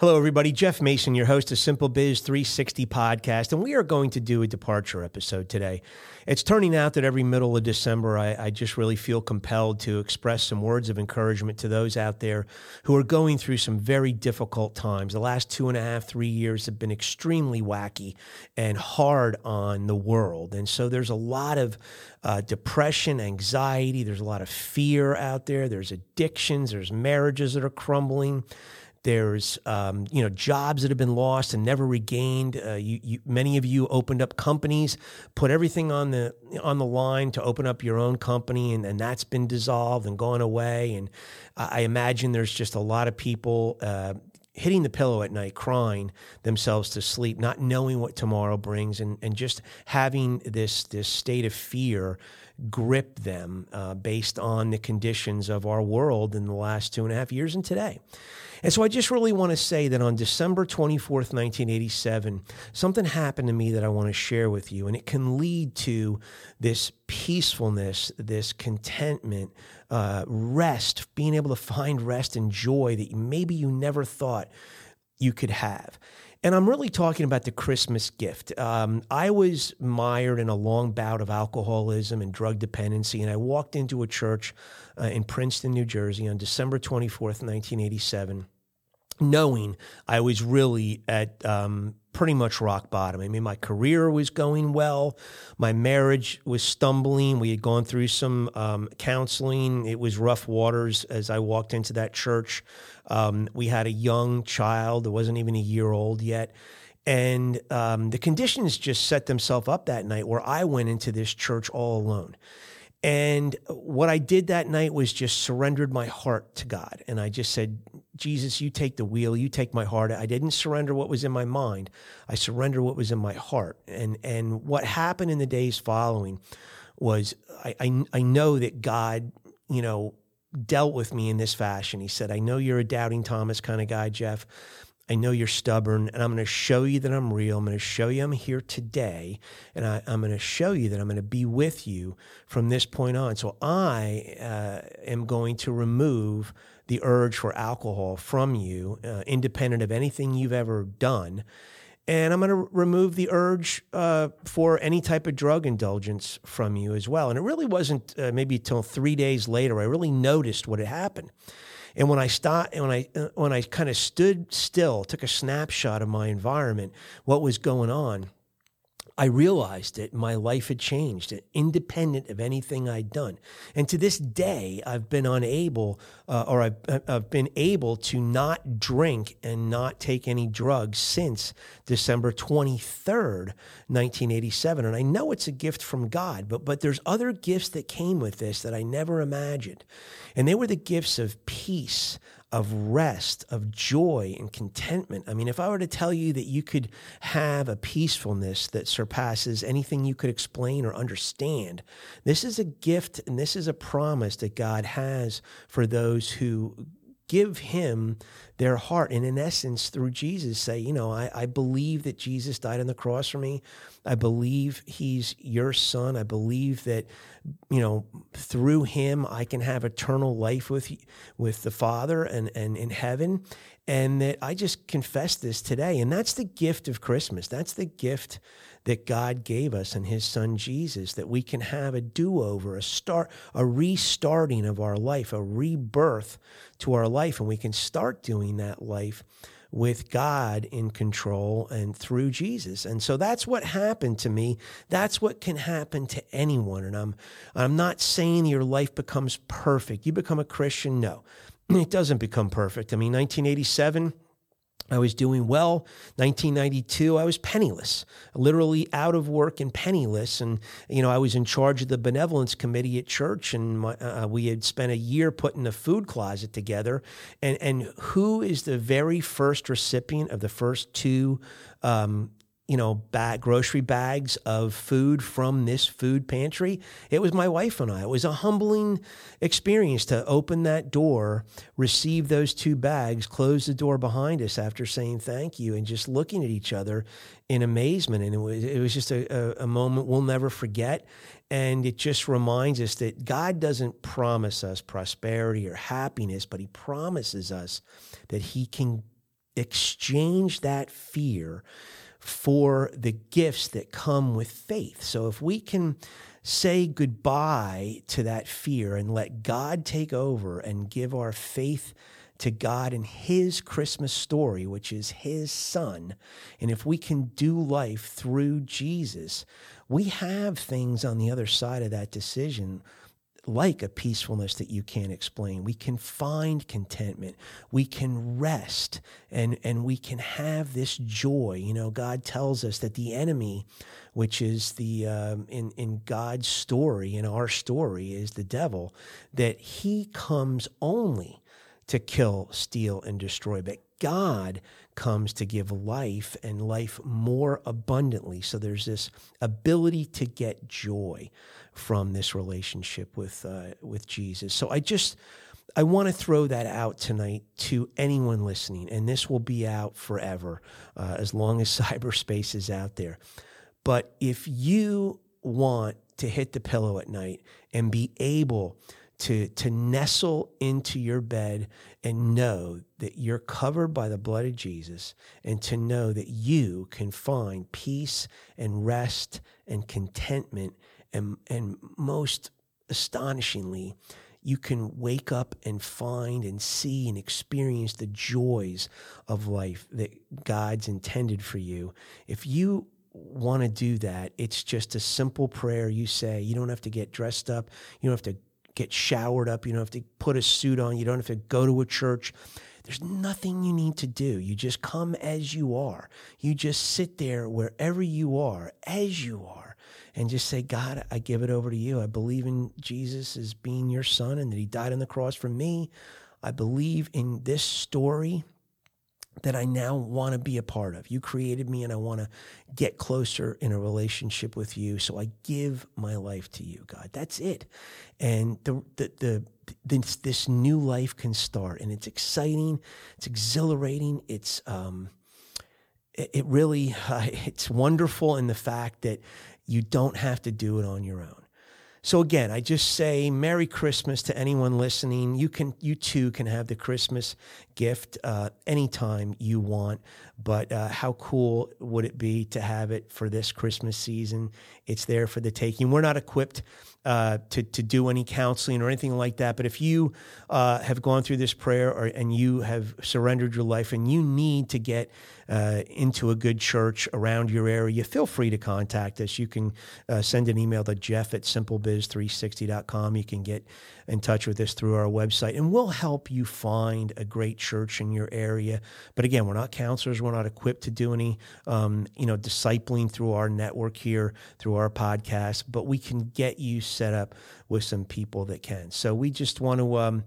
Hello, everybody. Jeff Mason, your host of Simple Biz 360 podcast, and we are going to do a departure episode today. It's turning out that every middle of December, I, I, just really feel compelled to express some words of encouragement to those out there who are going through some very difficult times. The last two and a half, three years have been extremely wacky and hard on the world. And so there's a lot of uh, depression, anxiety, there's a lot of fear out there, there's addictions, there's marriages that are crumbling. There's um, you know jobs that have been lost and never regained. Uh, you, you, many of you opened up companies, put everything on the on the line to open up your own company, and, and that's been dissolved and gone away. And I imagine there's just a lot of people uh, hitting the pillow at night, crying themselves to sleep, not knowing what tomorrow brings, and, and just having this this state of fear grip them uh, based on the conditions of our world in the last two and a half years and today. And so I just really want to say that on December 24th, 1987, something happened to me that I want to share with you. And it can lead to this peacefulness, this contentment, uh, rest, being able to find rest and joy that maybe you never thought you could have. And I'm really talking about the Christmas gift. Um, I was mired in a long bout of alcoholism and drug dependency, and I walked into a church uh, in Princeton, New Jersey on December 24th, 1987 knowing I was really at um, pretty much rock bottom. I mean, my career was going well, my marriage was stumbling. We had gone through some um, counseling. It was rough waters as I walked into that church. Um, we had a young child that wasn't even a year old yet. And um, the conditions just set themselves up that night where I went into this church all alone. And what I did that night was just surrendered my heart to God. And I just said, Jesus, you take the wheel, you take my heart. I didn't surrender what was in my mind. I surrender what was in my heart. And and what happened in the days following was I, I, I know that God, you know, dealt with me in this fashion. He said, I know you're a doubting Thomas kind of guy, Jeff. I know you're stubborn, and I'm going to show you that I'm real. I'm going to show you I'm here today, and I, am going to show you that I'm going to be with you from this point on. So I uh, am going to remove the urge for alcohol from you, uh, independent of anything you've ever done. And I'm going to remove the urge uh, for any type of drug indulgence from you as well. And it really wasn't uh, maybe until three days later I really noticed what had happened. And when I stopped, when I when I kind of stood still, took a snapshot of my environment, what was going on, I realized that my life had changed, independent of anything I'd done. And to this day, I've been unable, uh, or I've, I've been able to not drink and not take any drugs since December 23rd, 1987. And I know it's a gift from God, but, but there's other gifts that came with this that I never imagined. And they were the gifts of peace, of rest, of joy and contentment. I mean, if I were to tell you that you could have a peacefulness that surpasses anything you could explain or understand, this is a gift and this is a promise that God has for those who give him their heart. And in essence through jesus say you know I, I, believe that jesus died on the cross for me. I believe he's your son. I believe that you know through him i can have eternal life with with the father and and in heaven and that i just confess this today and that's the gift of christmas that's the gift that God gave us and his son Jesus, that we can have a do-over, a start, a restarting of our life, a rebirth to our life. And we can start doing that life with God in control and through Jesus. And so that's what happened to me. That's what can happen to anyone. And I'm I'm not saying your life becomes perfect. You become a Christian, no. It doesn't become perfect. I mean, 1987 I was doing well. 1992, I was penniless, literally out of work and penniless. And, you know, I was in charge of the benevolence committee at church, and my, uh, we had spent a year putting a food closet together. And, and who is the very first recipient of the first two um, you know, bag, grocery bags of food from this food pantry. It was my wife and I. It was a humbling experience to open that door, receive those two bags, close the door behind us after saying thank you, and just looking at each other in amazement. And it was, it was just a, a, a moment we'll never forget. And it just reminds us that God doesn't promise us prosperity or happiness, but He promises us that He can exchange that fear for the gifts that come with faith. So if we can say goodbye to that fear and let God take over and give our faith to God and His Christmas story, which is His Son, and if we can do life through Jesus, we have things on the other side of that decision like a peacefulness that you can't explain. We can find contentment. We can rest and, and we can have this joy. You know, God tells us that the enemy, which is the, um, in, in God's story, in our story, is the devil, that he comes only to kill, steal, and destroy. But God comes to give life and life more abundantly. So there's this ability to get joy from this relationship with uh, with Jesus. So I just I want to throw that out tonight to anyone listening, and this will be out forever uh, as long as cyberspace is out there. But if you want to hit the pillow at night and be able to, to nestle into your bed and know that you're covered by the blood of Jesus and to know that you can find peace and rest and contentment and, and most astonishingly, you can wake up and find and see and experience the joys of life that God's intended for you. If you want to do that, it's just a simple prayer you say. You don't have to get dressed up, you don't have to get showered up, you don't have to put a suit on, you don't have to go to a church. There's nothing you need to do. You just come as you are. You just sit there wherever you are, as you are and just say, God, I give it over to you. I believe in Jesus as being your son and that he died on the cross for me. I believe in this story that I now want to be a part of. You created me and I want to get closer in a relationship with you. So I give my life to you, God. That's it. And the, the, the, this, this new life can start and it's exciting. It's exhilarating. It's, um, it, it really, uh, it's wonderful in the fact that you don't have to do it on your own. So again, I just say Merry Christmas to anyone listening. You can, you too, can have the Christmas gift uh, anytime you want. But uh, how cool would it be to have it for this Christmas season? It's there for the taking. We're not equipped uh, to to do any counseling or anything like that. But if you uh, have gone through this prayer or, and you have surrendered your life and you need to get uh, into a good church around your area, feel free to contact us. You can uh, send an email to Jeff at simplebiz360.com. You can get in touch with us through our website, and we'll help you find a great church in your area. But again, we're not counselors. We're not equipped to do any, um, you know, discipling through our network here, through our podcast. But we can get you set up with some people that can. So we just want to. Um,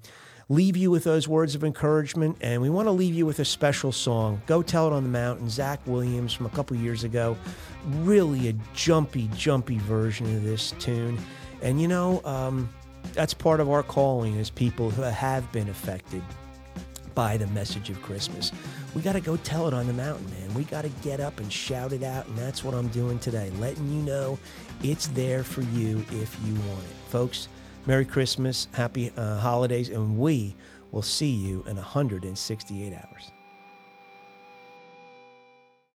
leave you with those words of encouragement, and we want to leave you with a special song. Go Tell It on the Mountain, Zach Williams from a couple years ago. Really a jumpy, jumpy version of this tune. And you know, um, that's part of our calling as people who have been affected by the message of Christmas. We got to go tell it on the mountain, man. We got to get up and shout it out, and that's what I'm doing today, letting you know it's there for you if you want it. Folks, Merry Christmas, Happy uh, Holidays, and we will see you in 168 hours.